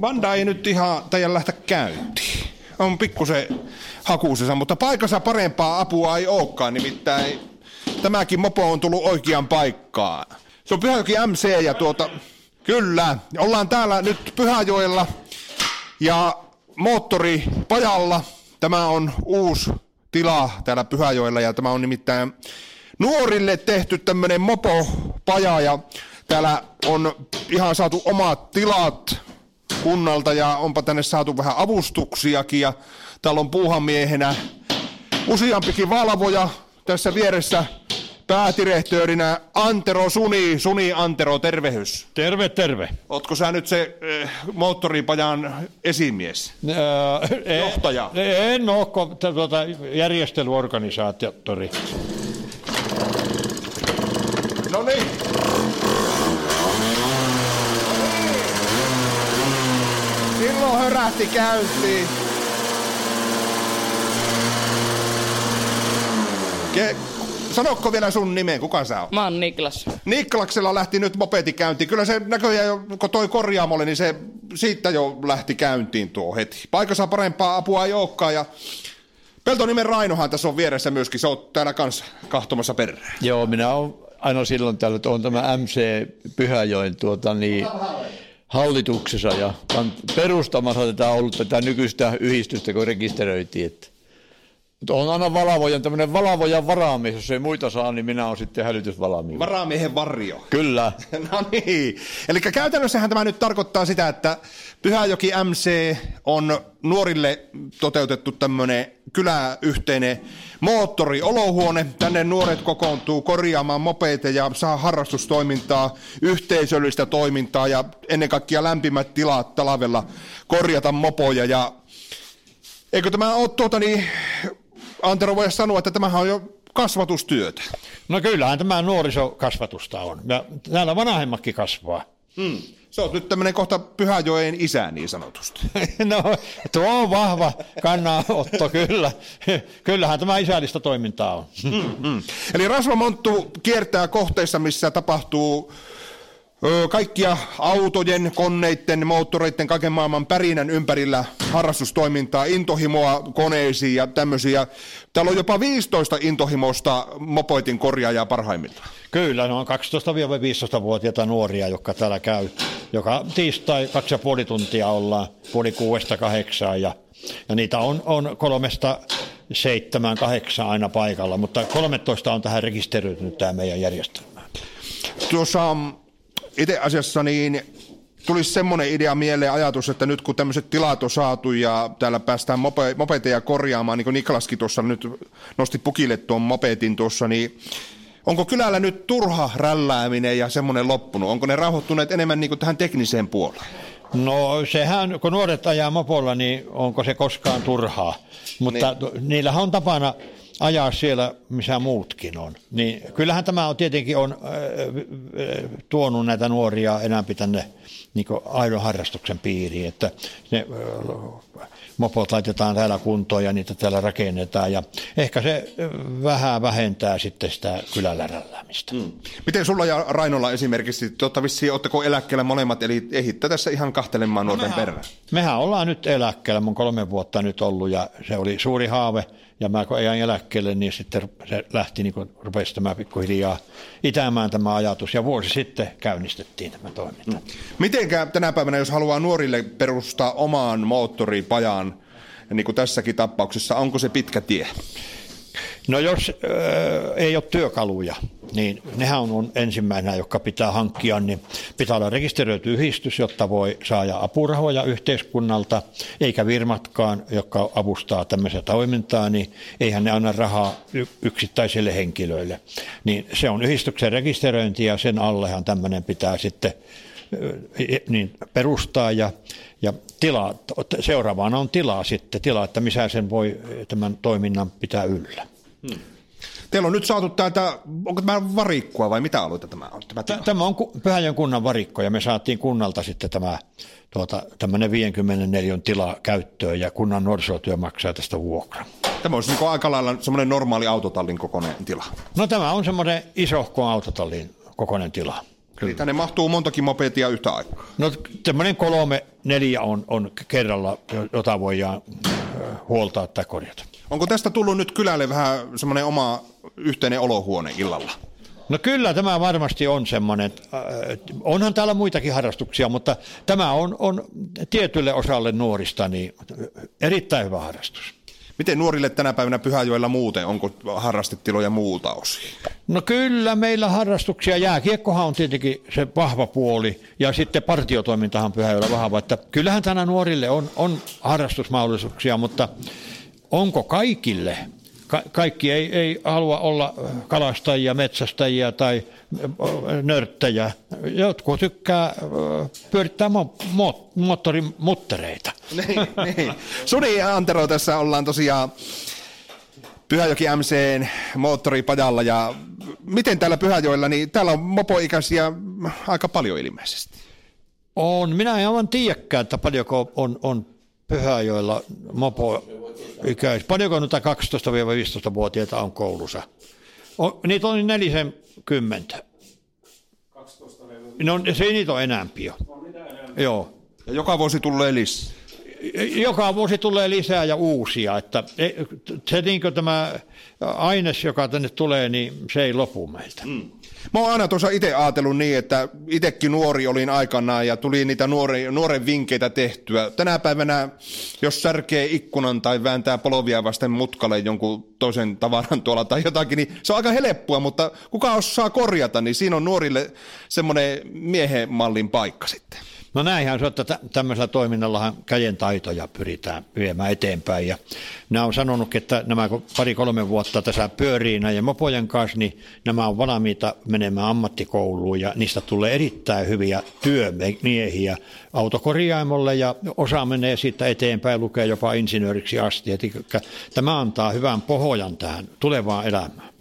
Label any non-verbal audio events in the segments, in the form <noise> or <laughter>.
Vanda ei nyt ihan tajan lähteä käyntiin. On pikkusen hakuisessa, mutta paikassa parempaa apua ei olekaan, nimittäin tämäkin mopo on tullut oikeaan paikkaan. Se on Pyhäjoki MC ja tuota, kyllä, ollaan täällä nyt Pyhäjoella ja moottoripajalla. Tämä on uusi tila täällä Pyhäjoella ja tämä on nimittäin nuorille tehty tämmönen mopopaja ja täällä on ihan saatu omat tilat kunnalta ja onpa tänne saatu vähän avustuksiakin ja täällä on puuhamiehenä useampikin valvoja tässä vieressä päädirehtöörinä Antero Suni. Suni Antero, tervehys. Terve, terve. Ootko sä nyt se äh, moottoripajan esimies? Öö, Johtaja. En ole ko- t- tuota, järjestelyorganisaattori. No niin. Hörähti käyntiin. Ke- Sanokko vielä sun nimen, kuka sä oot? Mä oon Niklas. Niklaksella lähti nyt mopeti käyntiin. Kyllä se näköjään, jo, kun toi korjaamolle, niin se siitä jo lähti käyntiin tuo heti. Paikassa parempaa apua ei olekaan ja Peltonimen Rainohan tässä on vieressä myöskin. Se on täällä kanssa kahtomassa perään. Joo, minä olen aina silloin täällä, että on tämä MC Pyhäjoen tuota, niin, hallituksessa ja perustamassa tätä ollut tätä nykyistä yhdistystä, kun rekisteröitiin. Että. Mutta on aina valavojan, tämmöinen valavojan varamies, jos ei muita saa, niin minä olen sitten hälytysvalamiin. Varamiehen varjo. Kyllä. <laughs> No niin. Eli käytännössähän tämä nyt tarkoittaa sitä, että Pyhäjoki MC on nuorille toteutettu tämmöinen kyläyhteinen moottoriolohuone. Tänne nuoret kokoontuu korjaamaan mopeita ja saa harrastustoimintaa, yhteisöllistä toimintaa ja ennen kaikkea lämpimät tilat talvella korjata mopoja. Ja eikö tämä ole tuota niin, Antero voi sanoa, että tämähän on jo kasvatustyötä. No kyllähän tämä nuorisokasvatusta on. Ja täällä vanhemmatkin kasvaa. Hmm. Se on nyt tämmöinen kohta Pyhäjoen isä niin sanotusti. <laughs> No, tuo on vahva kannanotto, kyllä. Kyllähän tämä isällistä toimintaa on. Mm. Eli Rasva Monttu kiertää kohteissa, missä tapahtuu kaikkia autojen, koneiden, moottoreiden, kaiken maailman pärinän ympärillä harrastustoimintaa, intohimoa koneisiin ja tämmöisiä. Täällä on jopa 15 intohimosta mopoitin korjaajaa parhaimmillaan. Kyllä, ne on 12-15-vuotiaita nuoria, jotka täällä käy. Joka tiistai kaksi ja puoli tuntia ollaan, puoli kuudesta kahdeksaan ja, ja niitä on, on kolmesta seitsemään, kahdeksaan aina paikalla, mutta 13 on tähän rekisteröitynyt tämä meidän järjestelmä. Tuossa itse asiassa niin tulisi semmoinen idea mieleen ajatus, että nyt kun tämmöiset tilat on saatu ja täällä päästään mope, mopeteja korjaamaan, niin kuin Niklaskin tuossa nyt nosti pukille tuon mopetin tuossa, niin onko kylällä nyt turha rällääminen ja semmoinen loppunut? Onko ne rauhoittuneet enemmän niin kuin tähän tekniseen puoleen? No sehän, kun nuoret ajaa mopolla, niin onko se koskaan turhaa. Mutta niin. niillähän on tapana ajaa siellä, missä muutkin on. Niin kyllähän tämä on tietenkin on äh, äh, tuonut näitä nuoria enemmän tänne niin aidon harrastuksen piiriin, että ne äh, mopot laitetaan täällä kuntoon ja niitä täällä rakennetaan ja ehkä se äh, vähän vähentää sitten sitä kylällä rälläämistä. Mm. Miten sulla ja Rainolla esimerkiksi, totta vissiin ootteko eläkkeellä molemmat, eli ehitte tässä ihan kahtelemaan nuorten no perään? Mehän ollaan nyt eläkkeellä, mun kolme vuotta nyt ollut ja se oli suuri haave ja mä kun ajan eläkkeelle, niin sitten se lähti niin rupesi tämä pikkuhiljaa itämään tämä ajatus ja vuosi sitten käynnistettiin tämä toiminta. Mm. Mitenkä tänä päivänä, jos haluaa nuorille perustaa omaan moottoripajan, niin kuin tässäkin tapauksessa, onko se pitkä tie? No jos äh, ei ole työkaluja, niin nehän on ensimmäisenä, joka pitää hankkia, niin pitää olla rekisteröity yhdistys, jotta voi saada apurahoja yhteiskunnalta, eikä virmatkaan, jotka avustaa tämmöistä toimintaa, niin eihän ne anna rahaa yksittäisille henkilöille. Niin se on yhdistyksen rekisteröinti ja sen allehan tämmöinen pitää sitten niin perustaa ja, ja tila, seuraavana on tilaa sitten, tila, että missä sen voi tämän toiminnan pitää yllä. Hmm. Teillä on nyt saatu täältä, onko tämä varikkoa vai mitä alueita tämä on? Tämä, tämä on Pyhäjön kunnan varikko ja me saatiin kunnalta sitten tämä tuota, tämmöinen 54 tila käyttöön ja kunnan nuorisotyö maksaa tästä vuokra. Tämä olisi niin aika lailla semmoinen normaali autotallin kokoinen tila. No tämä on semmoinen isohko autotallin kokoinen tila. Kyllä. Eli tänne mahtuu montakin mopeetia yhtä aikaa. No tämmöinen kolme, neljä on, on kerralla, jota voidaan huoltaa tai korjata. Onko tästä tullut nyt kylälle vähän semmoinen oma yhteinen olohuone illalla? No kyllä tämä varmasti on semmoinen. Onhan täällä muitakin harrastuksia, mutta tämä on, on tietylle osalle nuorista niin erittäin hyvä harrastus. Miten nuorille tänä päivänä Pyhäjoella muuten? Onko harrastetiloja muuta osia? No kyllä, meillä harrastuksia. Jääkiekkohan on tietenkin se vahva puoli ja sitten partiotoimintahan Pyhäjoella vahva. Että kyllähän tänä nuorille on, on harrastusmahdollisuuksia, mutta onko kaikille ka- kaikki ei, ei halua olla kalastajia, metsästäjiä tai nörttejä. Jotkut tykkää pyörittää mo- mo- moottorimuttereita. <laughs> niin, niin. Suni ja Antero tässä ollaan tosiaan Pyhäjoki MCn moottoripajalla ja miten täällä Pyhäjoella, niin täällä on mopoikäisiä aika paljon ilmeisesti. On, minä en aivan tiedäkään, että paljonko on, on Pyhäjoella mopo ikäis. Paljonko noita 12-15-vuotiaita on koulussa? On, niitä on 40. 12 No se niitä on enämpi jo. Joo. Ja joka vuosi tulee lisää. Joka vuosi tulee lisää ja uusia. Että e, se niin tämä aines, joka tänne tulee, niin se ei lopu meiltä. Mm. Mä oon aina tuossa itse ajatellut niin, että itsekin nuori olin aikanaan ja tuli niitä nuori, nuoren vinkkeitä tehtyä. Tänä päivänä, jos särkee ikkunan tai vääntää polovia vasten mutkalle jonkun toisen tavaran tuolla tai jotakin, niin se on aika helppoa, mutta kuka osaa korjata, niin siinä on nuorille semmoinen miehen mallin paikka sitten. No näinhän se, että tämmöisellä toiminnallahan käden taitoja pyritään viemään eteenpäin. Ja nämä on sanonut, että nämä pari-kolme vuotta tässä pyörii näiden mopojen kanssa, niin nämä on valmiita menemään ammattikouluun ja niistä tulee erittäin hyviä työmiehiä autokorjaamolle ja osa menee siitä eteenpäin, lukee jopa insinööriksi asti. Eli tämä antaa hyvän pohjan tähän tulevaan elämään.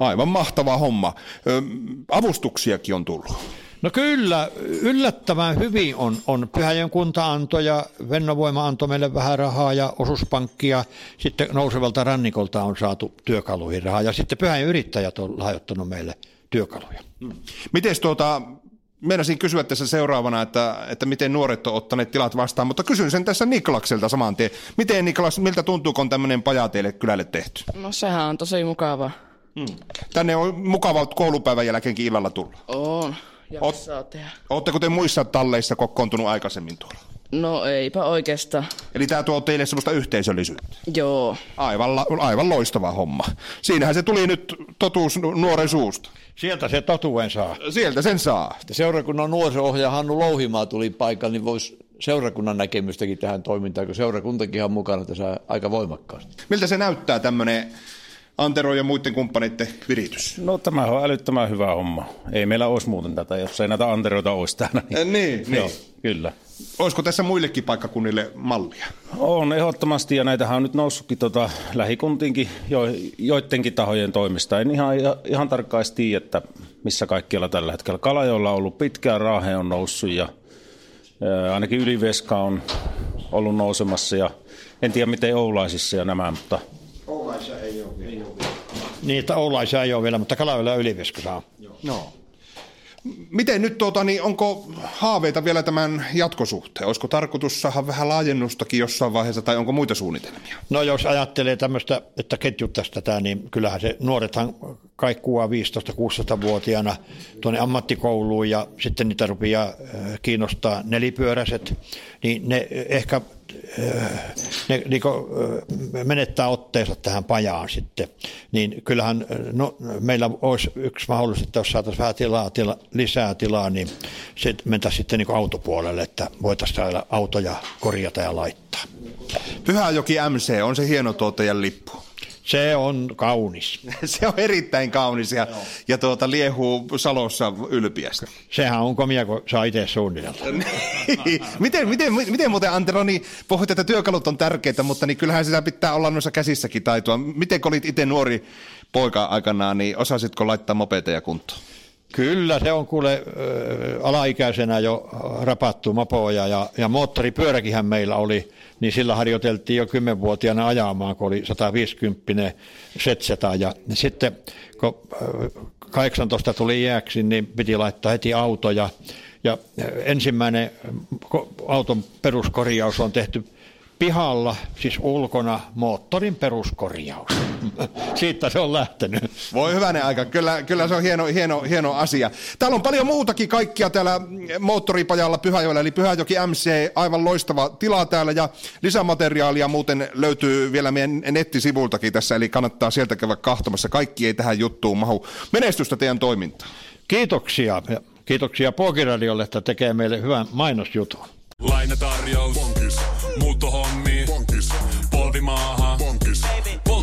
Aivan mahtava homma. Ö, avustuksiakin on tullut. No kyllä, yllättävän hyvin on, on Pyhäjön kunta antoi ja Vennovoima antoi meille vähän rahaa ja osuuspankkia. Sitten nousevalta rannikolta on saatu työkaluihin rahaa ja sitten Pyhäjön yrittäjät on lahjoittanut meille työkaluja. Hmm. Miten tuota, meinasin kysyä tässä seuraavana, että, että miten nuoret on ottaneet tilat vastaan, mutta kysyn sen tässä Niklakselta saman tien. Miten Niklas, miltä tuntuu, kun tämmöinen paja teille kylälle tehty? No sehän on tosi mukava. Hmm. Tänne on mukava koulupäivän jälkeenkin illalla tulla. On jaksaa Oot, tehdä. Oletteko te muissa talleissa kokoontunut aikaisemmin tuolla? No eipä oikeastaan. Eli tämä tuo teille sellaista yhteisöllisyyttä? Joo. Aivan, aivan loistava homma. Siinähän se tuli nyt totuus nuoren suusta. Sieltä se totuuden saa. Sieltä sen saa. Seurakunnan nuoriso Hannu Louhimaa tuli paikalle, niin voisi seurakunnan näkemystäkin tähän toimintaan, kun seurakuntakin on mukana tässä aika voimakkaasti. Miltä se näyttää tämmöinen Antero ja muiden kumppaneiden viritys? No tämä on älyttömän hyvä homma. Ei meillä olisi muuten tätä, jos ei näitä Anteroita olisi täällä. Niin, äh, niin, niin. Joo, kyllä. Olisiko tässä muillekin paikkakunnille mallia? On ehdottomasti ja näitähän on nyt noussutkin tota, lähikuntiinkin jo, joidenkin tahojen toimesta. En ihan, ihan tarkkaan tiedä, että missä kaikkialla tällä hetkellä. Kalajoilla on ollut pitkään, Raahe on noussut ja ää, ainakin Yliveska on ollut nousemassa ja en tiedä miten Oulaisissa ja nämä, mutta – Oulaisissa ei ole vielä. Niin, että Oulaisissa ei ole vielä, mutta Kalavilla Yliviska saa. No. Miten nyt, tuota, niin onko haaveita vielä tämän jatkosuhteen? Olisiko tarkoitus saada vähän laajennustakin jossain vaiheessa tai onko muita suunnitelmia? No jos ajattelee tämmöistä, että ketjuttaisi tätä, niin kyllähän se nuorethan kaikkua 15-16-vuotiaana tuonne ammattikouluun ja sitten niitä rupeaa äh, kiinnostaa nelipyöräiset, niin ne ehkä ne niin menettää otteensa tähän pajaan sitten, niin kyllähän no, meillä olisi yksi mahdollisuus, että jos saataisiin vähän tilaa, tila, lisää tilaa, niin se mentäisiin sitten niin autopuolelle, että voitaisiin saada autoja korjata ja laittaa. Pyhäjoki MC, on se hieno tuo teidän lippu? Se on kaunis. <laughs> Se on erittäin kaunis ja, ja tuota, liehuu Salossa ylpiästä. Sehän on komia, kun saa itse suunnitella. <laughs> miten, miten, miten muuten Antero, niin puhuit, että työkalut on tärkeitä, mutta niin kyllähän sitä pitää olla noissa käsissäkin taitoa. Miten kun olit itse nuori poika aikanaan, niin osasitko laittaa mopeteja kuntoon? Kyllä, se on kuule äh, alaikäisenä jo rapattu mopoja ja, ja moottoripyöräkinhän meillä oli, niin sillä harjoiteltiin jo kymmenvuotiaana ajamaan, kun oli 150 setseta ja sitten kun äh, 18 tuli iäksi, niin piti laittaa heti auto ja, ja ensimmäinen auton peruskorjaus on tehty pihalla, siis ulkona, moottorin peruskorjaus. <laughs> Siitä se on lähtenyt. Voi hyvänen aika, kyllä, kyllä se on hieno, hieno, hieno asia. Täällä on paljon muutakin kaikkia täällä moottoripajalla Pyhäjoella, eli Pyhäjoki MC, aivan loistava tila täällä, ja lisämateriaalia muuten löytyy vielä meidän nettisivultakin tässä, eli kannattaa sieltä käydä kahtomassa. Kaikki ei tähän juttuun mahu. Menestystä teidän toimintaan. Kiitoksia. Kiitoksia Pokiradiolle, että tekee meille hyvän mainosjutun. Lainatarjous. Muuttohommi. Bonkis. Polvimaaha.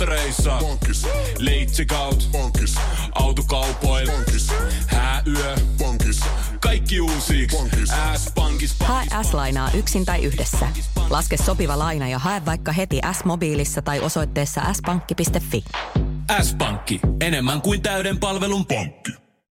Bonkis. Polttereissa. Bonkis. Leitsikaut. Bonkis. Autokaupoil. Bonkis. Hääyö. Bonkis. Kaikki uusi. S-pankis. Hae S-lainaa yksin tai yhdessä. Laske sopiva laina ja hae vaikka heti S-mobiilissa tai osoitteessa s-pankki.fi. S-pankki. Enemmän kuin täyden palvelun pankki.